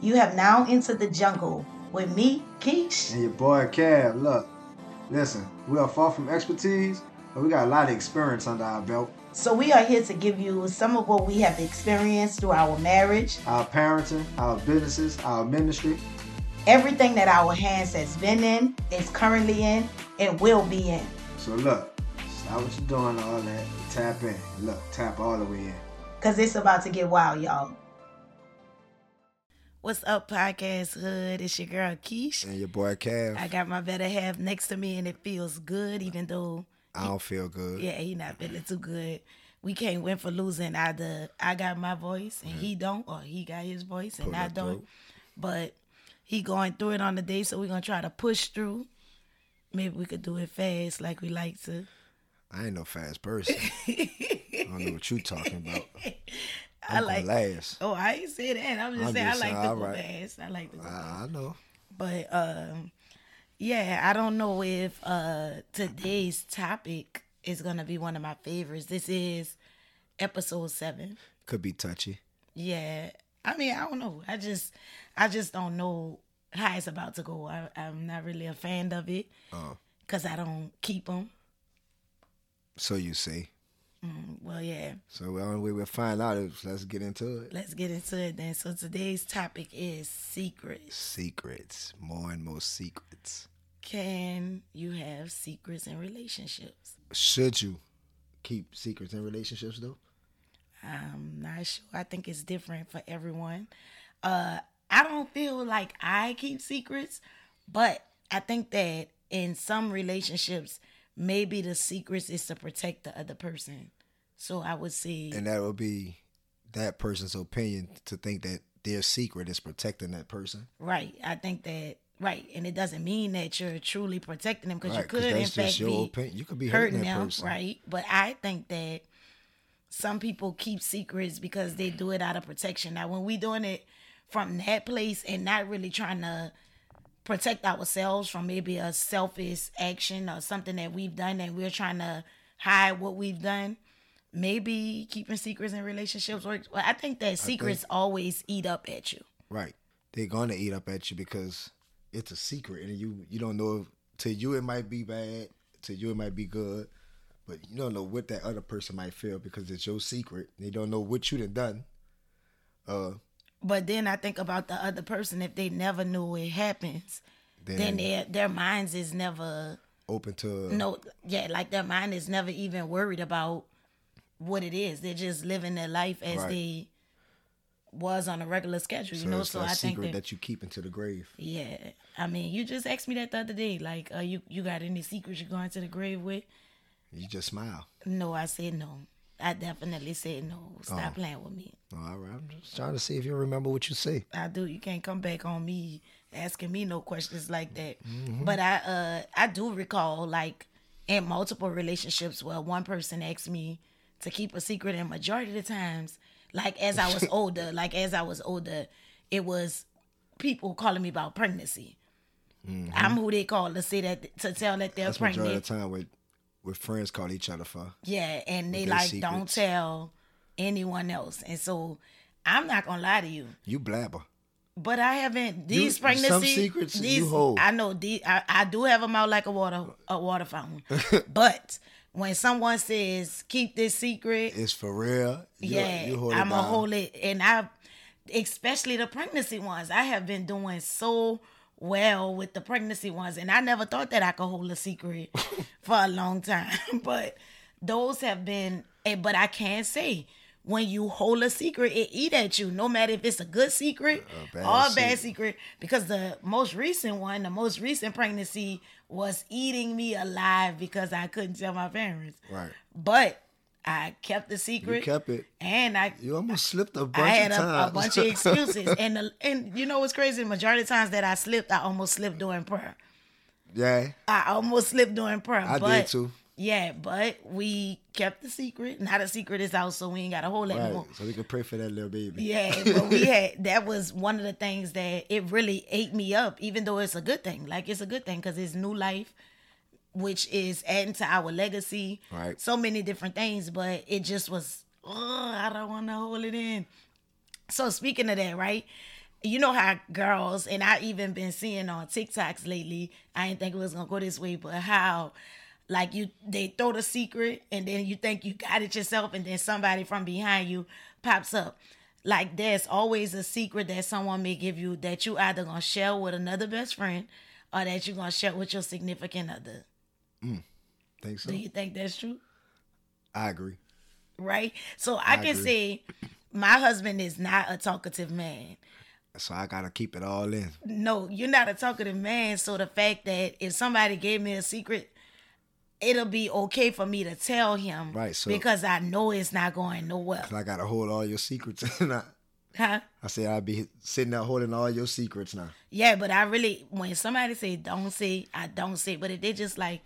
You have now entered the jungle with me, Keish. And your boy Cav. Look, listen, we are far from expertise, but we got a lot of experience under our belt. So we are here to give you some of what we have experienced through our marriage, Our parenting, our businesses, our ministry. everything that our hands has been in, is currently in, and will be in. So look, stop what you're doing, all that. Tap in. Look, tap all the way in. Cause it's about to get wild, y'all. What's up, podcast hood? It's your girl Keish. And your boy Cav. I got my better half next to me, and it feels good, even though I don't feel good. yeah, he not feeling too good. We can't win for losing. Either I got my voice and he don't, or he got his voice and Pull I don't. throat. But he going through it on the day, so we're gonna try to push through. Maybe we could do it fast, like we like to. I ain't no fast person. I don't know what you talking about. I I'm like. last. Oh, I ain't say that. I'm just I'm saying just I like saying, to go right. fast. I like to go. I, I know. But um yeah, I don't know if uh today's topic is gonna be one of my favorites. This is episode seven. Could be touchy. Yeah. I mean, I don't know. I just I just don't know how it's about to go. I, I'm not really a fan of it Oh, because I don't keep them. so you say. Well, yeah. So the only way we'll find out is let's get into it. Let's get into it then. So today's topic is secrets. Secrets. More and more secrets. Can you have secrets in relationships? Should you keep secrets in relationships though? I'm not sure. I think it's different for everyone. Uh, I don't feel like I keep secrets, but I think that in some relationships, maybe the secrets is to protect the other person. So I would say, And that would be that person's opinion to think that their secret is protecting that person. right. I think that right, and it doesn't mean that you're truly protecting them because Right, you could, in fact, be opinion. You could be hurting hurting them, person. right? But I think that some people keep secrets because they do it out of protection. Now, when we doing it from that place and not really trying to protect ourselves from maybe a selfish action or something that we've done and we're trying to hide what we've done, maybe keeping secrets in relationships works. Well, I think that secrets always eat up at you. Right. They're gonna eat up at you because it's a secret and you you don't know if, to you it might be bad, to you it might be good, but you don't know what that other person might feel because it's your secret. They don't know what you done done. Uh But then I think about the other person if they never knew it happens, then, then their their minds is never open to no yeah like their mind is never even worried about what it is they're just living their life as Right. they was on a regular schedule you so know so i think secret that, that, you keep into the grave. yeah i mean you just asked me that the other day like uh you you got any secrets you're going to the grave with You just smile. no i said no i definitely said no stop Oh. playing with me All right, I'm just trying to see if you remember what you say. I do. You can't come back on me asking me no questions like that. Mm-hmm. But I uh I do recall like in multiple relationships where one person asked me to keep a secret and majority of the times, like as I was older, like as I was older, it was people calling me about pregnancy. I'm who they call to say that to tell that they're Mm-hmm. That's majority pregnant. of the time what what friends call each other for. Yeah, and they like don't tell anyone else. And so I'm not gonna lie to you. You blabber. But I haven't these some pregnancy secrets you hold. I know the I, I do have them out like a water a water fountain. but when someone says keep this secret, It's for real. You, yeah, you hold I'm a down. hold it, and I, especially the pregnancy ones, I have been doing so well with the pregnancy ones, and I never thought that I could hold a secret for a long time, but those have been. eh, But I can say. When you hold a secret, it eat at you. No matter if it's a good secret bad or a bad secret. secret. Because the most recent one, the most recent pregnancy, was eating me alive because I couldn't tell my parents. Right. But I kept the You secret. kept it. And I You almost slipped a bunch I had of a, a bunch of excuses, and the, and you know what's crazy? The majority of times that I slipped, I almost slipped during prayer. yeah, I almost slipped during prayer. I but, did too. Yeah, but we kept the secret. Now the secret is out, so we ain't got a hold it Right. anymore. So we can pray for that little baby. Yeah, but we had that was one of the things that it really ate me up, even though it's a good thing. Like it's a good thing because it's new life, which is adding to our legacy. Right. So many different things, but it just was. Oh, I don't want to hold it in. So speaking of that, right? you know how girls and I even been seeing on TikToks lately. I didn't think it was gonna go this way, but how like you they throw the secret and then you think you got it yourself and then somebody from behind you pops up. Like there's always a secret that someone may give you that you either gonna share with another best friend or that you're gonna share with your significant other. Mm. Think so? Do you think that's true? I agree. Right? So I, I can agree. say my husband is not a talkative man. So I gotta keep it all in. no, you're not a talkative man. So the fact that if somebody gave me a secret, it'll be okay for me to tell him. Right, so- because I know it's not going nowhere. 'Cause I gotta hold all your secrets. I, Huh? I say I'll be sitting there holding all your secrets now. Yeah, but I really when somebody say don't say, I don't say. But if they just like,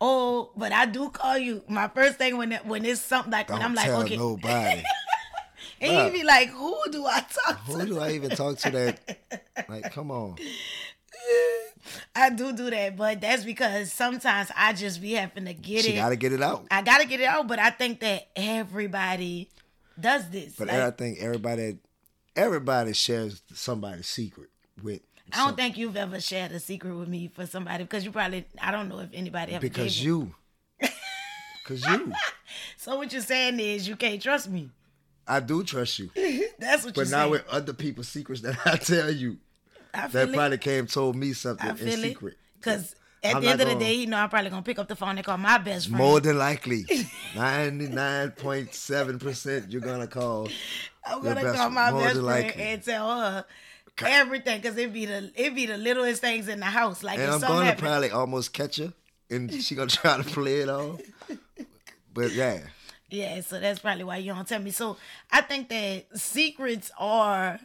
oh, but I do call you. My first thing when it, when it's something like Don't when I'm like, okay, nobody. and you be like, who do I talk to? Who do I even talk to that? Like, come on. I do do that, but that's because sometimes I just be having to get She it. gotta get it out. I gotta get it out, but I think that everybody does this. But Like, I think everybody, everybody shares somebody's secret with. I don't some- think you've ever shared a secret with me for somebody because you probably I don't know if anybody ever because you, because you, So what you're saying is you can't trust me. I do trust you. That's what But now saying. with other people's secrets that I tell you, I that it. probably came told me something in it. secret. Because at I'm the end of the day, you know, I'm probably gonna pick up the phone and call my best friend. More than likely, ninety nine point seven percent, you're gonna call. I'm gonna call my best friend likely. and tell her everything because it be the it be the littlest things in the house. Like And I'm gonna probably almost catch her, and she gonna try to play it off. But yeah, Yeah, so that's probably why you don't tell me. So I think that secrets are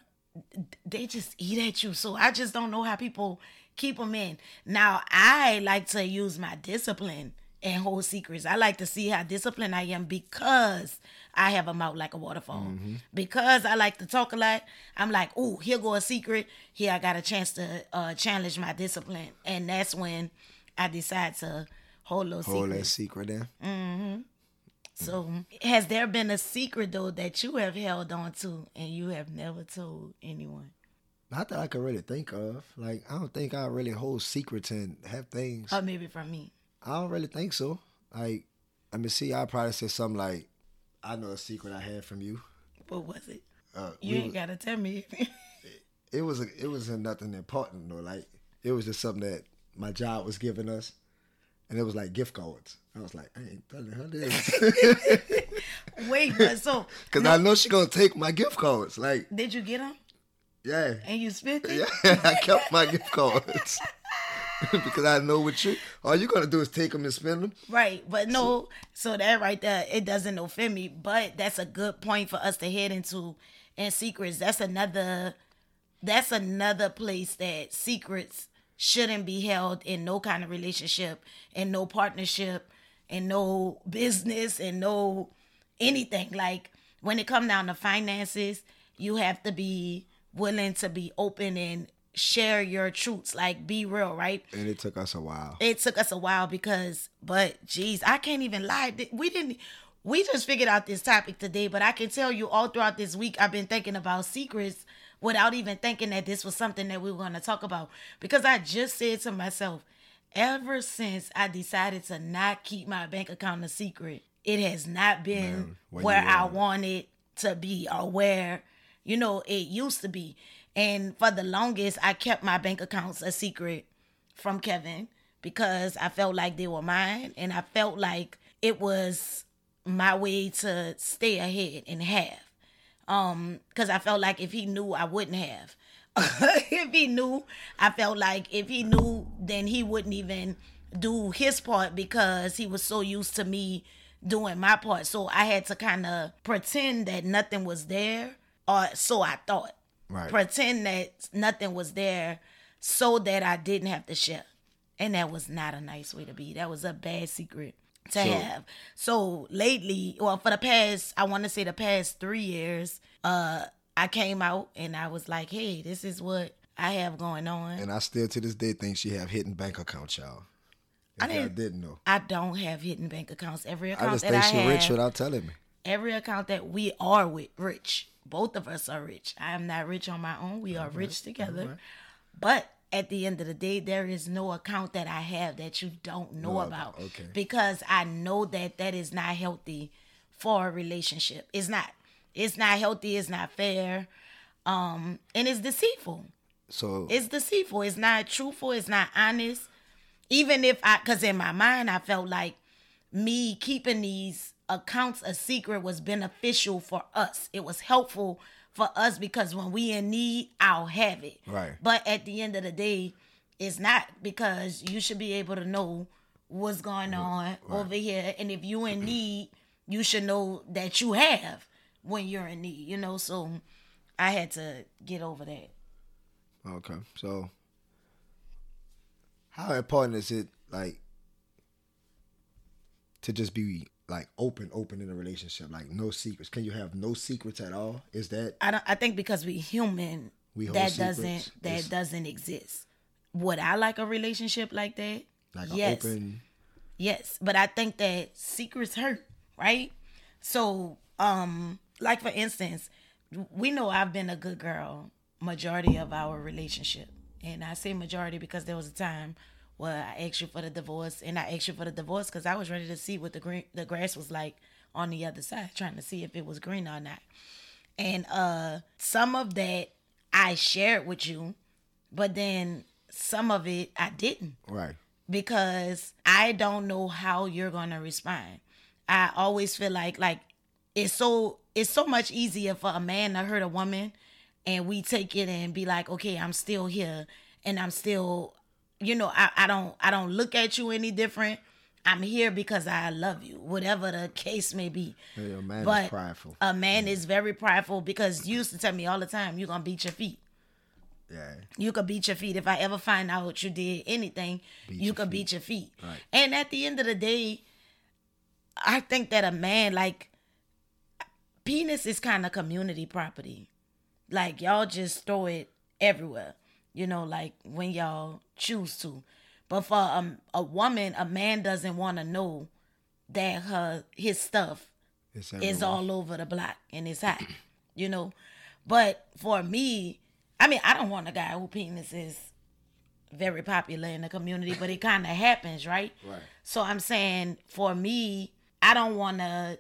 they just eat at you. So I just don't know how people keep them in. Now I like to use my discipline and hold secrets. I like to see how disciplined I am because I have a mouth like a waterfall. Mm-hmm. Because I like to talk a lot. I'm like, oh, here go a secret. Here I got a chance to uh, challenge my discipline, and that's when I decide to hold those secrets. hold secrets. that secret in. Mm-hmm. Mm. So, has there been a secret though that you have held on to and you have never told anyone? Not that I can really think of. Like I don't think I really hold secrets and have things. Or maybe from me. I don't really think so. Like, I mean, see, I probably say something like, "I know a secret I had from you." What was it? Uh, You we ain't was- gotta tell me. it was a, it wasn't nothing important though. Like it was just something that my job was giving us, and it was like gift cards. I was like, I ain't telling her this Wait, but so because I know she gonna take my gift cards. Like, did you get them yeah, and you spent it? yeah, I kept my gift cards because I know what you all you're gonna do is take them and spend them. Right, but no, so that right there, it doesn't offend me, but that's a good point for us to head into. And secrets, that's another, that's another place that secrets shouldn't be held in no kind of relationship, and no partnership, and no business, and no anything. Like when it come down to finances, you have to be willing to be open and share your truths. Like be real, right? And it took us a while. it took us a while because but geez i can't even lie we didn't we just figured out this topic today but i can tell you all throughout this week i've been thinking about secrets without even thinking that this was something that we were going to talk about because i just said to myself ever since i decided to not keep my bank account a secret it has not been Man, where where i wanted to be or where you know it used to be and for the longest i kept my bank accounts a secret from Kevin because I felt like they were mine and I felt like it was my way to stay ahead and have. Um, because I felt like if he knew, I wouldn't have. if he knew, I felt like if he knew, then he wouldn't even do his part because he was so used to me doing my part. So I had to kind of pretend that nothing was there, or so I thought Right. pretend that nothing was there so that I didn't have to share. And that was not a nice way to be. That was a bad secret to So- have. So lately, well, for the past, I want to say the past three years, uh, I came out and I was like, hey, this is what I have going on. And I still to this day think she have hidden bank accounts, y'all. I didn't- didn't know. I don't have hidden bank accounts. Every I account just that think I she have, rich without telling me. every account that we are with rich. Both of us are rich. I am not rich on my own. We are rich together. alright. But at the end of the day, there is no account that I have that you don't know about. about, okay. Because I know that that is not healthy for a relationship. It's not. It's not healthy. It's not fair. Um, and it's deceitful. So It's deceitful. It's not truthful. It's not honest. Even if I, because in my mind, I felt like me keeping these accounts a secret was beneficial for us. It was helpful for us because when we in need, I'll have it. Right. But at the end of the day, it's not because you should be able to know what's going on over here. And if you in need, you should know that you have when you're in need, you know? So I had to get over that. Okay, so how important is it like to just be like open, open in a relationship, like no secrets? Can you have no secrets at all? Is that I don't. I think because we human, We that doesn't that It's- doesn't exist. Would I like a relationship like that? like yes, open? yes. But I think that secrets hurt, right? So, um, like for instance, we know I've been a good girl majority of our relationship, and I say majority because there was a time where I asked you for the divorce, and I asked you for the divorce because I was ready to see what the green the grass was like on the other side, trying to see if it was green or not. And uh some of that I shared with you, but then some of it I didn't Right. because I don't know how you're going to respond. I always feel like like it's so it's so much easier for a man to hurt a woman and we take it and be like, "Okay, I'm still here and I'm still you know, I, I don't I don't look at you any different. I'm here because I love you, whatever the case may be. Yeah, a man is but prideful. a man is very prideful because you used to tell me all the time, you're gonna beat your feet. Yeah. You could beat your feet. If I ever find out you did anything, you your could beat your feet. Right. And at the end of the day, I think that a man like penis is kind of community property. Like y'all just throw it everywhere. You know, like when y'all choose to. But for um, a woman, a man doesn't want to know that her his stuff is all over the block and it's hot, you know. But for me, I mean, I don't want a guy who penis is very popular in the community, but it kind of happens, right? Right. So I'm saying for me, I don't want to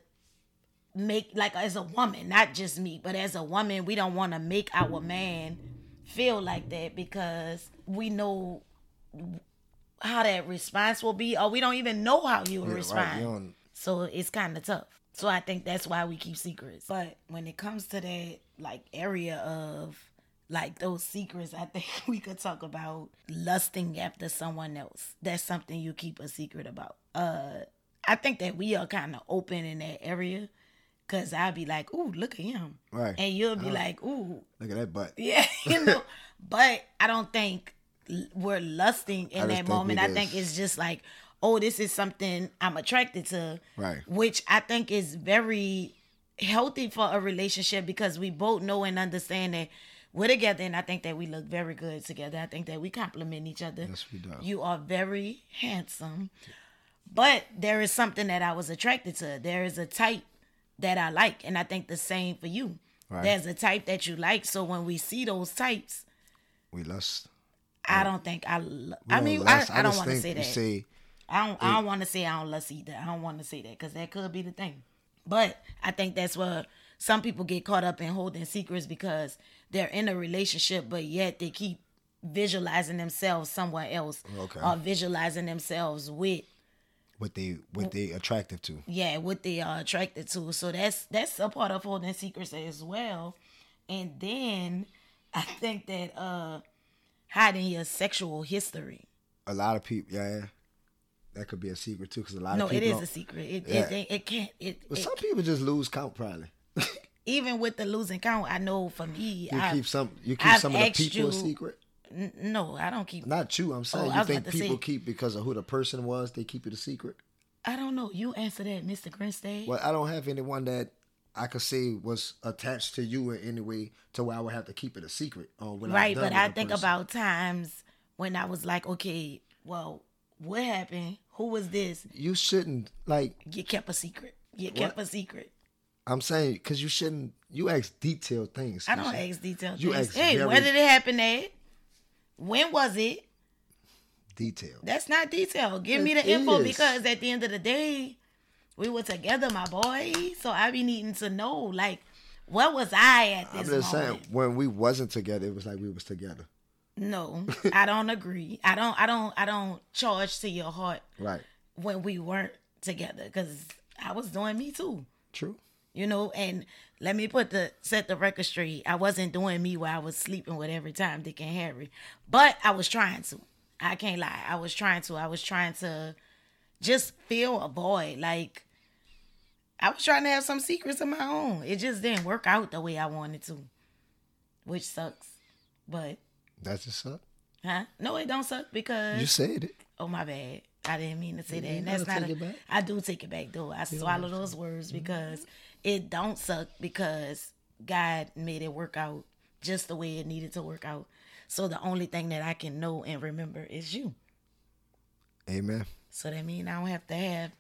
make like as a woman, not just me, but as a woman, we don't want to make our man feel like that because we know how that response will be, or we don't even know how you will Yeah, right, respond. you So it's kind of tough. So I think that's why we keep secrets. But when it comes to that like area of like those secrets, I think we could talk about lusting after someone else. That's something you keep a secret about. Uh I think that we are kind of open in that area cuz I'll be like, "Ooh, look at him." Right. And you'll be like, "Ooh, Look at that butt. yeah, you know. but I don't think we're lusting in that moment. I think it's just like, oh, this is something I'm attracted to. Right. Which I think is very healthy for a relationship because we both know and understand that we're together and I think that we look very good together. I think that we complement each other. Yes, we do. You are very handsome. But there is something that I was attracted to. There is a type that I like. And I think the same for you. Right. There's a type that you like. So when we see those types, We lust. I don't think I. Lo- I mean, I, lust. I don't want to say that. Say, I don't. I don't want to say I don't lust either. I don't want to say that because that could be the thing. But I think that's where some people get caught up in holding secrets because they're in a relationship, but yet they keep visualizing themselves somewhere else, Okay. or visualizing themselves with what they what they attractive to. yeah what they are attracted to so that's that's a part of holding secrets as well and then i think that uh hiding your sexual history A lot of people, yeah, that could be a secret too, because a lot no of it people. is don't- a secret it, Yeah. it, it, it can't it, But it- some people just lose count probably. even with the losing count i know for me You I, keep some. You keep I've some of the people a secret. n- no i don't keep Not you. I'm saying Oh, you think people say- keep because of who the person was. They keep it a secret. i don't know you answer that mr grinstead Well, I don't have anyone that I could say was attached to you in any way to where I would have to keep it a secret. What I've right but I think person. about times when i was like okay well what happened who was this you shouldn't like you kept a secret. You kept a secret. I'm saying because you shouldn't. You ask detailed things. I don't ask detailed You things. ask Hey, very- where did it happen at? When was it? detail. That's not detailed. Give me It the info because at the end of the day, we were together, my boy. So I be needing to know, like, where was I at I'm this just saying moment? when we wasn't together, it was like we was together. No, I don't agree. I don't. I don't. I don't charge to your heart Right. when we weren't together because I was doing me too. True. You know, and let me put the set the record straight. I wasn't doing me while I was sleeping with every Tom Dick and Harry, but I was trying to. I can't lie. I was trying to. I was trying to just fill a void. Like I was trying to have some secrets of my own. It just didn't work out the way I wanted to, which sucks. But That's just suck. huh? No, it don't suck because You said it. Oh my bad. I didn't mean to say that. You And that's not. take A, it back. I do take it back though. I swallow those words Mm-hmm. because it don't suck because God made it work out just the way it needed to work out. So the only thing that I can know and remember is you. Amen. So that means I don't have to have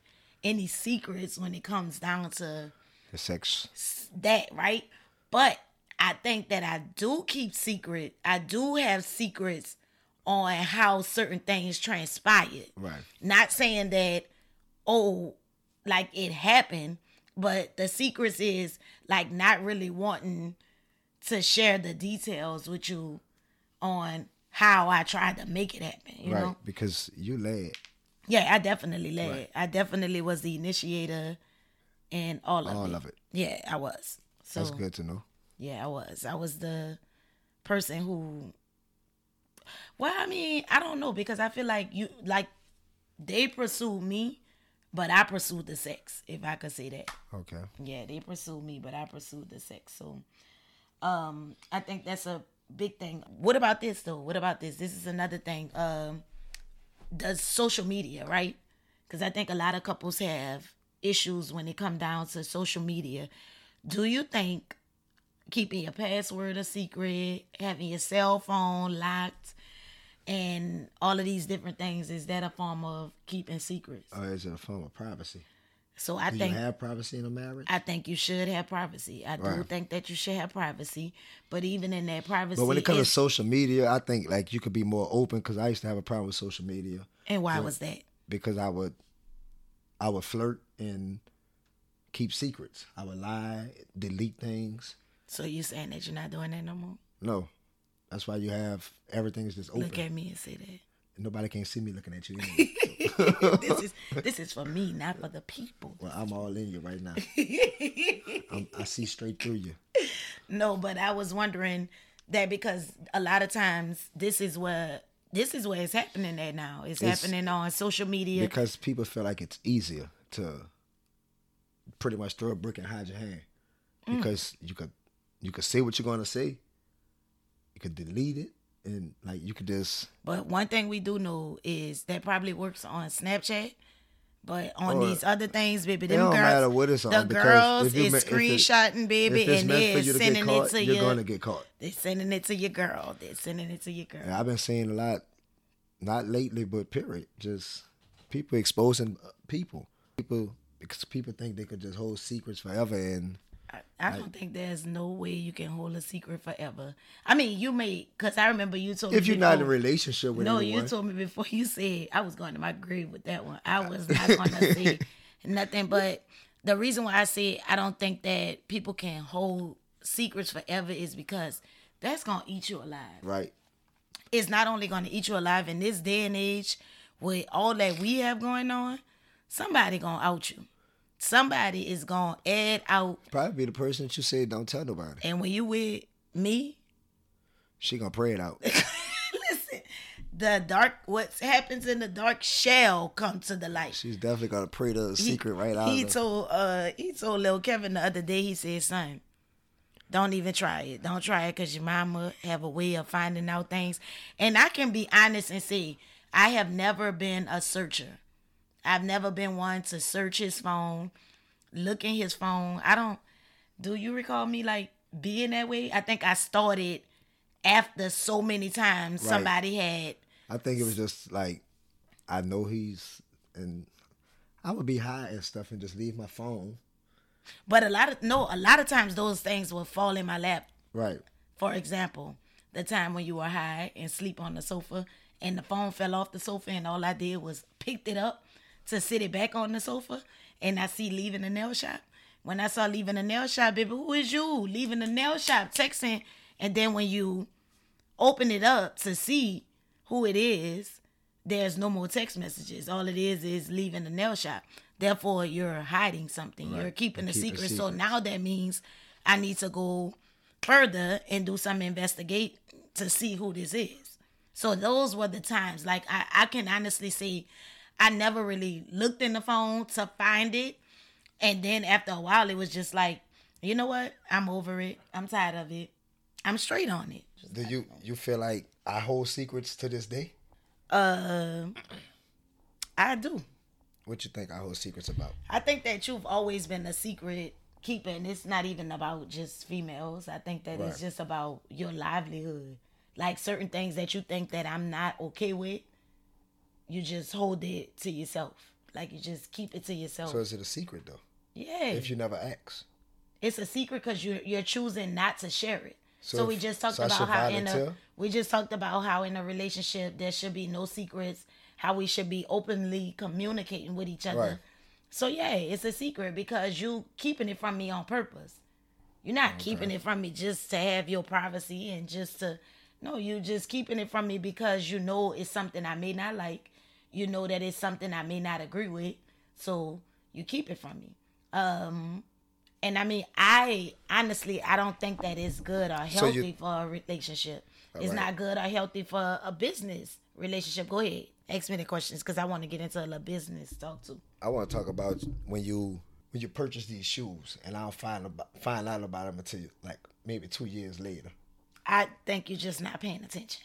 any secrets when it comes down to The sex. that, right? But I think that I do keep secret. I do have secrets on how certain things transpired. Right. Not saying that, oh, like it happened, but the secrets is like not really wanting to share the details with you on how I tried to make it happen. You right. know? Because you led. Yeah, I definitely led. Right. I definitely was the initiator and all of All it. of it. Yeah, I was. So That's good to know. yeah, I was. I was the person who. Well, I mean, I don't know because I feel like you like they pursued me, but I pursued the sex. If I could say that, Okay. yeah, they pursued me, but I pursued the sex. So, um, I think that's a big thing. What about this though? What about this? This is another thing. Um, does social media right? Because I think a lot of couples have issues when it come down to social media. Do you think keeping your password a secret, having your cell phone locked, and all of these different things is that a form of keeping secrets? Oh, or is it a form of privacy? So I Do think you have privacy in a marriage? I think you should have privacy. I do Right. think that you should have privacy, but even in that privacy, but when it comes to social media, I think like you could be more open because I used to have a problem with social media and why was that? because I would, I would flirt and keep secrets. I would lie, delete things. So you saying that you're not doing that no more? No, that's why you have everything's just open. Look at me and say that. Nobody can see me looking at you. Anyway. this is this is for me, not for the people. well, I'm all in you right now. I'm, I see straight through you. No, but I was wondering that because a lot of times this is where this is where it's happening at now. It's, It's- happening on social media. because people feel like it's easier to pretty much throw a brick and hide your hand Mm. because you could you could say what you're gonna say you could delete it and like you could just But one thing we do know is that probably works on Snapchat. But on Or- these other things, baby, it them don't girls, matter what it's the on because girls is ma- screenshotting, baby, and they're for you to get sending caught it to you. You're your. gonna get caught They're sending it to your girl. They're sending it to your girl. I've been seeing a lot not lately but period just people exposing people people because people think they could just hold secrets forever and I, don't think there's no way you can hold a secret forever. I mean, you may, because I remember you told me. if you're not in a relationship with No, anyone you told me before you said I was going to my grave with that one. I was not going to say nothing. But the reason why I say I don't think that people can hold secrets forever is because that's going to eat you alive. right It's not only going to eat you alive in this day and age with all that we have going on, somebody going to out you. Somebody is to add out. probably be the person that you say don't tell nobody And when you with me, she gonna pray it out listen, the dark, what happens in the dark shall come to the light. She's definitely gonna pray the secret right out. He told uh he told little Kevin the other day. He said, "Son, don't even try it. Don't try it because your mama have a way of finding out things." And I can be honest and say I have never been a searcher. I've never been one to search his phone, look in his phone. I don't. Do you recall me like being that way? I think I started after so many times Right. somebody had. I think it was just like I know he's and I would be high and stuff and just leave my phone But a lot of no, a lot of times those things will fall in my lap. Right. For example, the time when you were high and sleep on the sofa and the phone fell off the sofa and all I did was picked it up to sit it back on the sofa and I see leaving the nail shop. When I saw leaving the nail shop, baby, who is you? Leaving the nail shop, texting, and then when you open it up to see who it is, there's no more text messages. All it is is leaving the nail shop. Therefore, you're hiding something. You're keeping a keep a secret. So now that means I need to go further and do some investigate to see who this is. So those were the times. Like I, I can honestly say I never really looked in the phone to find it. And then after a while it was just like, you know what? I'm over it. I'm tired of it. I'm straight on it. Do you you feel like I hold secrets to this day? Uh I do. What you think I hold secrets about? I think that you've always been a secret keeper, and it's not even about just females. I think that it's just about your livelihood. Like certain things that you think that I'm not okay with, you just hold it to yourself. Like you just keep it to yourself. So is it a secret though? yeah, If you never ask. it's a secret because you're you're choosing not to share it. So, So we just talked so about how in a we just talked about how in a relationship there should be no secrets. How we should be openly communicating with each other. Right. So yeah, it's a secret because you keeping it from me on purpose. You're not keeping it from me just to have your privacy and just to no, you just keeping it from me because you know it's something I may not like. You know that it's something I may not agree with. So you keep it from me. Um and I mean I honestly I don't think that it's good or So you- healthy for a relationship. It's Alright. not good or healthy for a business relationship. Go ahead. Ask me the questions because I want to get into a little business talk too. I want to talk about when you when you purchase these shoes, and I don't find about, find out about them until like maybe two years later. I think you're just not paying attention.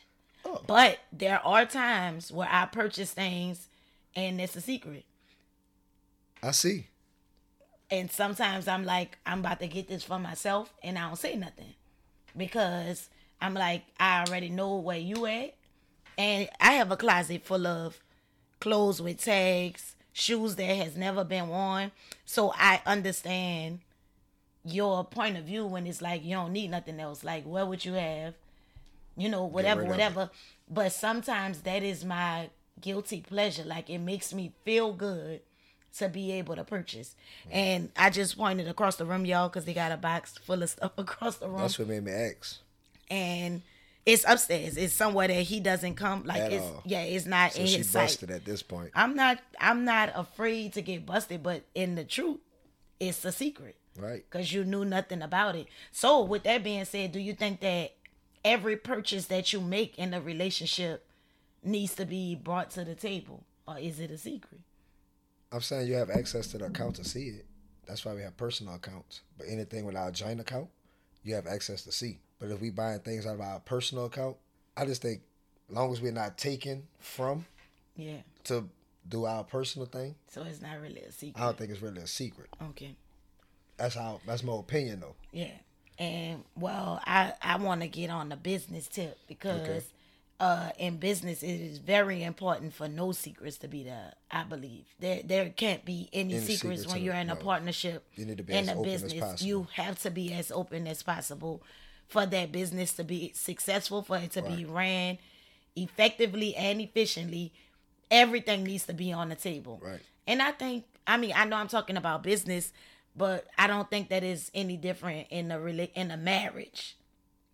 But there are times where I purchase things and it's a secret. I see. And sometimes I'm like, I'm about to get this for myself and I don't say nothing. Because I'm like, I already know where you at. And I have a closet full of clothes with tags, shoes that has never been worn. So I understand your point of view when it's like you don't need nothing else. Like what would you have? You know, whatever, whatever. But sometimes that is my guilty pleasure. Like it makes me feel good to be able to purchase. And I just pointed across the room, y'all, because they got a box full of stuff across the room That's what made me ask. and it's upstairs. It's somewhere that he doesn't come. Like At it's all. yeah, it's not So in his sight. busted at this point. I'm not. I'm not afraid to get busted, but in the truth, it's a secret Right. because you knew nothing about it. So, with that being said, do you think that every purchase that you make in a relationship needs to be brought to the table, or is it a secret? I'm saying you have access to the account to see it. That's why we have personal accounts. But anything with our joint account, you have access to see. But if we buying things out of our personal account, I just think long as we're not taking from Yeah. to do our personal thing, So it's not really a secret. I don't think it's really a secret. okay. That's how that's my opinion though. Yeah. And well, I I want to get on the business tip because Okay. uh in business it is very important for no secrets to be there. I believe there there can't be any, Any secrets, secrets when you're in a no. partnership. You need to be in a business. You have to be as open as possible for that business to be successful, for it to be ran effectively and efficiently. Everything needs to be on the table. Right. And I think, I mean, I know I'm talking about business, but I don't think that is any different in a rela- in a marriage.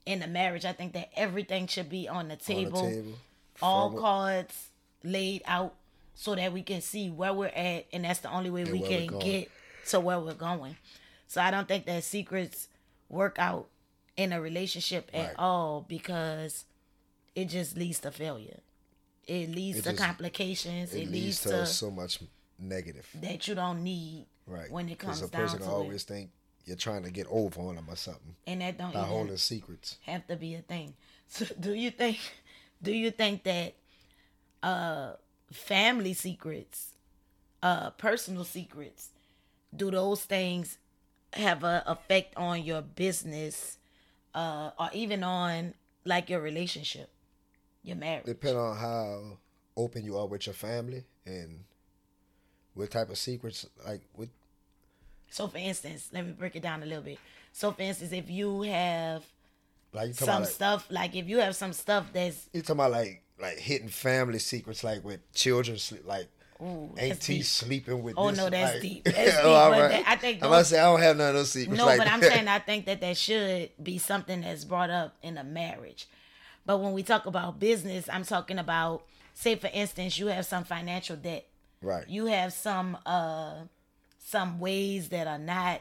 In a marriage, I think that everything should be on the On table, the table. all forward. cards laid out, so that we can see where we're at, and that's the only way we can get to where we're going. So I don't think that secrets work out in a relationship at Right. all because it just leads to failure. It leads It to just- complications. It, It, leads to so much negative. that you don't need Right. when it comes Because a down person to always it. think you're trying to get over on them or something And that don't by holding secrets. have to be a thing. So do you think do you think that uh family secrets, uh personal secrets, do those things have a effect on your business uh or even on like your relationship, your marriage? Depend on how open you are with your family and what type of secrets like what So for instance, let me break it down a little bit. So for instance, if you have Like some like, stuff, like if you have some stuff that's you talking about like like hidden family secrets, like with children like Ooh, auntie sleeping with. Oh, this, no, that's like- deep. That's Oh, deep, all but right. that- I think I'm about to say I don't have none of those secrets. No, like but I'm saying I think that that should be something that's brought up in a marriage. But when we talk about business, I'm talking about, say for instance, you have some financial debt. Right, You have some uh some ways that are not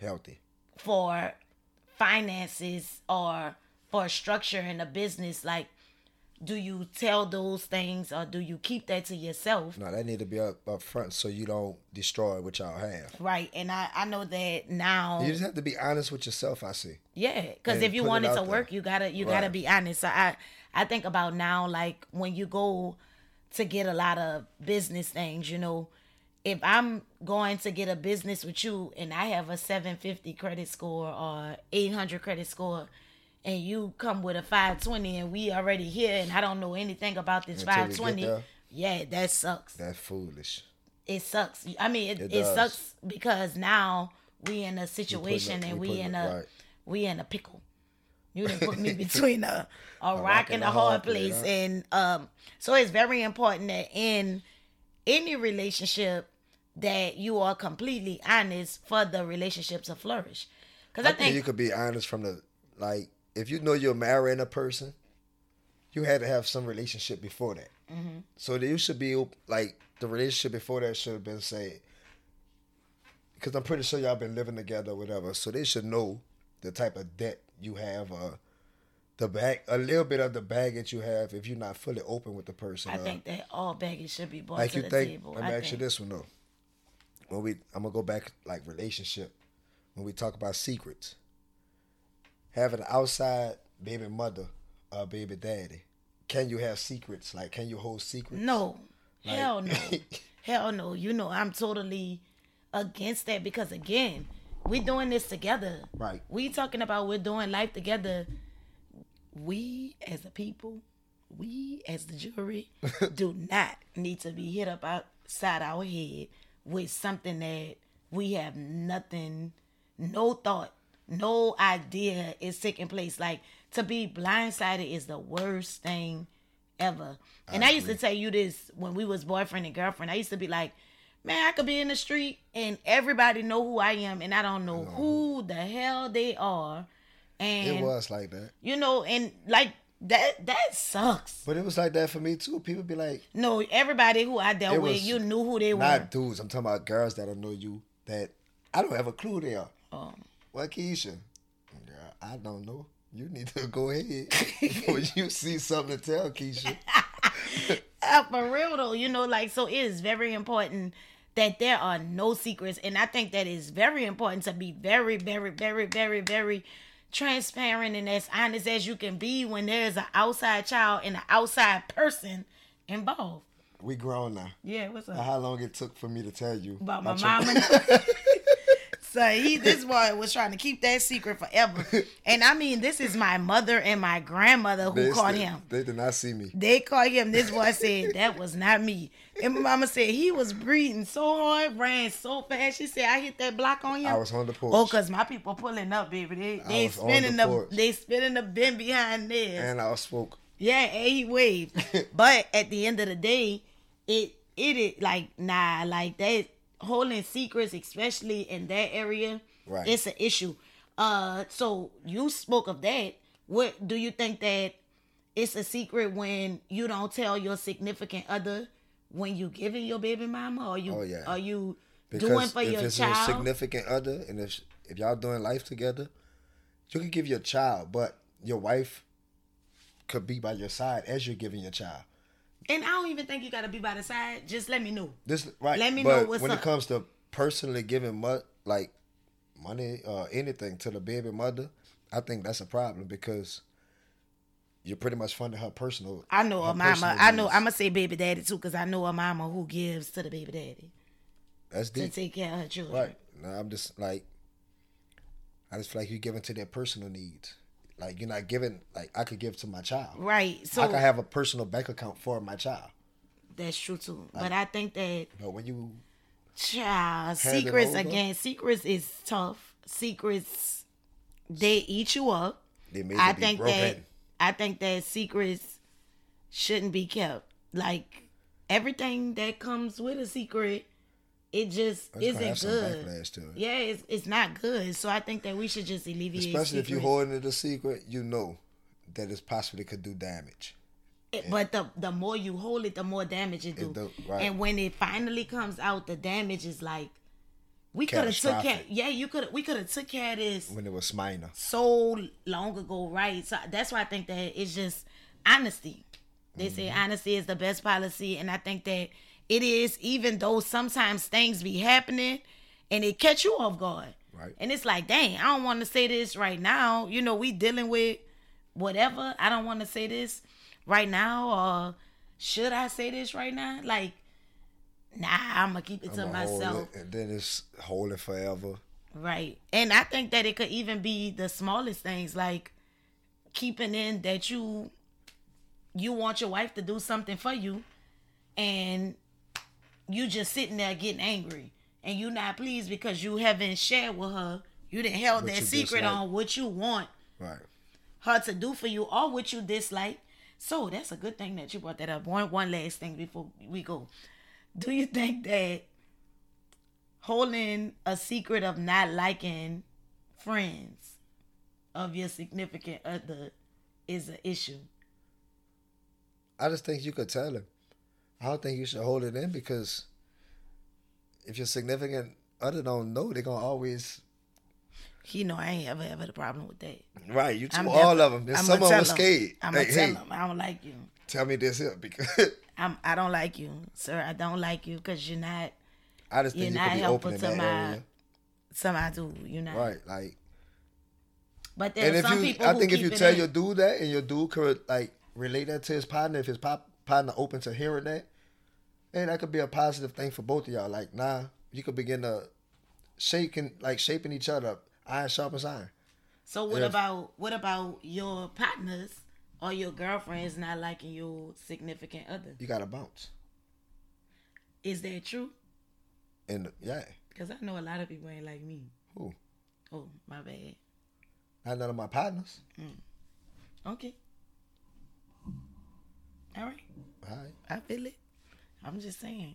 healthy. for finances or for structure in a business like do you tell those things or do you keep that to yourself No, that need to be up up front so you don't destroy what y'all have. right and i i know that now You just have to be honest with yourself. I see. Yeah, because if you put it want it to there. work, you gotta you gotta be honest. So I I think about now like when you go to get a lot of business things, you know, if I'm going to get a business with you and I have a 750 credit score or 800 credit score and you come with a 520 and we already here and I don't know anything about this Until 520, yeah, that sucks That's foolish. it sucks. I mean, it, It it, sucks because now we in a situation and we we in a right. we in a pickle. You didn't put me between a, a rock and a hard place, huh? and um, so it's very important that in any relationship that you are completely honest for the relationship to flourish. Because I, I think you could be honest from the like if you know you're marrying a person, you had to have some relationship before that. Mm-hmm. So that you should be like the relationship before that should have been say. Because I'm pretty sure y'all been living together, or whatever. So they should know the type of debt you have, or the bag, a little bit of the baggage you have if you're not fully open with the person. I or- think that all baggage should be brought like to you the think. table. Let me I ask you this one though. When we, I'm gonna go back like relationship. When we talk about secrets, having an outside baby mother or baby daddy, can you have secrets? Like, can you hold secrets? No. Like- Hell no. Hell no. You know, I'm totally against that because again, we doing this together. Right. We talking about we're doing life together. We as a people, we as the jury, do not need to be hit up outside our head with something that we have nothing, no thought, no idea is taking place. Like to be blindsided is the worst thing ever. And I, used to tell you this when we was boyfriend and girlfriend. I used to be like, man, I could be in the street and everybody know who I am, and I don't know who the hell they are. And It was like that, you know, and like that that sucks. but it was like that for me too. People be like, No, everybody who I dealt with, you knew who they were. not dudes. I'm talking about girls that I know you that I don't have a clue they are. Oh. What Keisha? Girl, I don't know. You need to go ahead before you see something to tell Keisha. Uh, for real though, you know, like so it is very important that there are no secrets, and I think that is very important to be very, very, very, very, very transparent and as honest as you can be when there's an outside child and an outside person involved. We grown now. Yeah, what's up? How long it took for me to tell you About my your- mama. so he, this boy was trying to keep that secret forever, and I mean, this is my mother and my grandmother who They caught still- him. They did not see me. They caught him. This boy said that was not me. And my mama said he was breathing so hard, ran so fast. She said I hit that block on him. I was on the porch. Oh, cause my people pulling up, baby. They they spinning the the, they spinning the bin behind theirs. and I spoke. Yeah, and he waved. but at the end of the day, it it is like nah, like that holding secrets, especially in that area, Right. it's an issue. Uh, so you spoke of that. What do you think that it's a secret when you don't tell your significant other when you giving your baby mama, or you Oh, yeah. are you Because doing for if your it's child? significant other, and if if y'all doing life together, you can give your child, but your wife could be by your side as you're giving your child. and I don't even think you gotta be by the side. Just let me know. This right. Let me but know what's when up. it comes to personally giving mo- like money or anything to the baby mother, I think that's a problem because you're pretty much funding her personal. I know a mama. I know. I'm gonna say baby daddy too, cause I know a mama who gives to the baby daddy That's deep. to take care of her children. Right. No, I'm just like I just feel like you're giving to their personal needs. Like you're not giving like I could give to my child. Right. So I could have a personal bank account for my child. that's true too. But I think that But when you Child, secrets over? again. Secrets is tough. Secrets, they eat you up. I be think broken. that I think that secrets shouldn't be kept. Like everything that comes with a secret, it just It's isn't good. it. Yeah, it's it's not good. So I think that we should just alleviate. Especially if you're holding it a secret, you know that it possibly could do damage. It- But the the more you hold it, the more damage it do. do, right. And when it finally comes out, the damage is like we could have took care. Yeah, you could. We could have took care of this When it was minor. so long ago, right? So that's why I think that it's just honesty. They say Mm-hmm. honesty is the best policy, and I think that it is. Even though sometimes things be happening, and it catch you off guard, Right. And it's like, dang, I don't want to say this right now. You know, we dealing with whatever. I don't want to say this right now, or should I say this right now? Like, nah, I'm gonna keep it to myself. it, and then it's hold it forever. Right. And I think that it could even be the smallest things like keeping in that you you want your wife to do something for you and you just sitting there getting angry and you not pleased because you haven't shared with her you didn't held What that secret dislike. on what you want Right. her to do for you or what you dislike. So that's a good thing that you brought that up. One one last thing before we go. Do you think that holding a secret of not liking friends of your significant other is an issue? I just think you could tell him. I don't think you should hold it in because if your significant other don't know, they're gonna always You know, I ain't ever ever had a problem with that. right. You I'm told all of them. There's some of them 'em. scared. I'ma Hey, tell hey, them I don't like you. Tell me this here because I'm I don't like you, sir. I don't like you because you're not I just You're think you not could be helpful open to my- area. somebody do. You're not. Right. Like But and there's if some you people I think if you tell in. your dude that and your dude could like relate that to his partner, if his pop, partner open to hearing that, hey, that could be a positive thing for both of y'all. Like, nah, you could begin to shaking like shaping each other up. Iron sharpens iron. So what If- about what about your partners or your girlfriends not liking your significant other? You gotta bounce. Is that true? And yeah. Because I know a lot of people ain't like me. Who? Oh, my bad. Not none of my partners. Mm. Okay. All right. All right. I feel it. I'm just saying.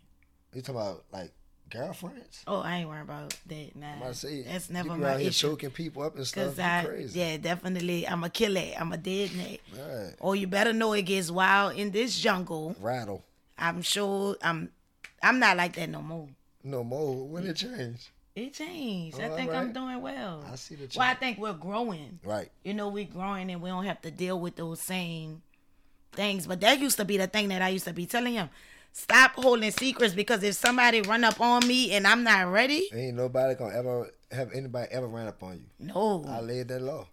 You talking about like girlfriends? Oh, I ain't worried about that. Nah, to say that's you never be my out here issue. choking people up and stuff. Cause I, crazy. yeah, definitely, I'm a kill it. I'm a dead net. Right. Or you better know it gets wild in this jungle. Rattle. I'm sure I'm. I'm not like that no more. No more. When it changed. It changed. I Oh, think I'm doing well. I see the change. Well, I think we're growing. Right. You know, we're growing and we don't have to deal with those same things. But that used to be the thing that I used to be telling him. Stop holding secrets because if somebody run up on me and I'm not ready, Ain't nobody gonna ever have anybody ever ran up on you. no. I laid that law.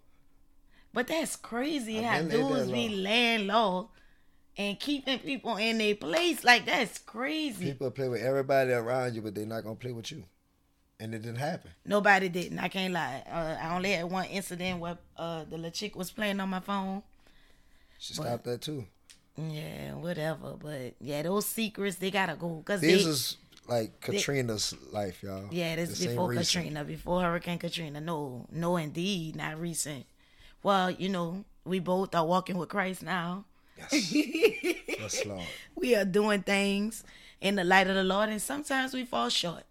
But that's crazy I how been laid that dudes be laying low and keeping people in their place. Like that's crazy. People play with everybody around you, but they're not gonna play with you. And it didn't happen. Nobody didn't. I can't lie. Uh, I only had one incident where uh, the little chick was playing on my phone. Should stopped that too. Yeah, whatever. But yeah, those secrets they gotta go because This they. is like Katrina's life, y'all. yeah, this ain't before recent. Katrina, before Hurricane Katrina. No, no, indeed, not recent. Well, you know, we both are walking with Christ now. Yes. yes, Lord. we are doing things in the light of the Lord, and sometimes we fall short.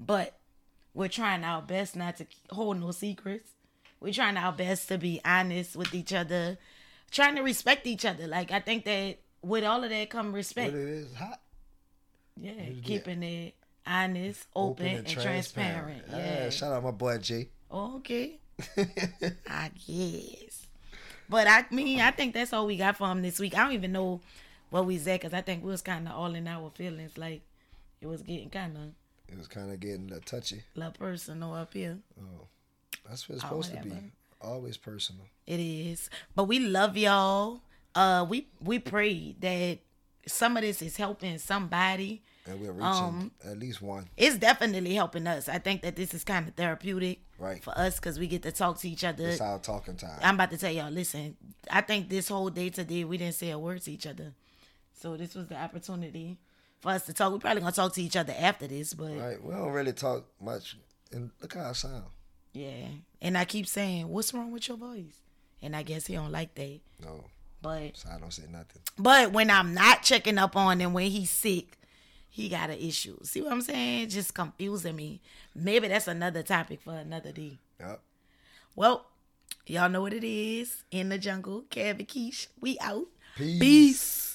But we're trying our best not to hold no secrets. We're trying our best to be honest with each other, trying to respect each other. Like I think that with all of that come respect. But it is hot. Yeah, keeping it honest, open, and, transparent. Ah, Yeah. shout out my boy Jay. okay. I guess. But I mean, I think that's all we got for him this week. I don't even know what we said because I think we was kind of all in our feelings. Like it was getting kind of It was kind of getting a touchy. la personal up here. Oh, that's what it's Oh, supposed to be. Always personal. It is. But we love y'all. Uh, we we pray that some of this is helping somebody. And we're reaching Um, at least one. It's definitely helping us. I think that this is kind of therapeutic Right. for us because we get to talk to each other. It's our talking time. I'm about to tell y'all, listen, I think this whole day today we didn't say a word to each other. So this was the opportunity for us to talk. We're probably gonna talk to each other after this, but Right. We don't really talk much. And look how I sound. Yeah. And I keep saying, "What's wrong with your voice?" And I guess he don't like that. No. But So I don't say nothing. but when I'm not checking up on him when he's sick, he got an issue. See what I'm saying? Just confusing me. Maybe that's another topic for another day. Yep. Well, y'all know what it is. In the jungle, Kev and Keish, we out. Peace. Peace.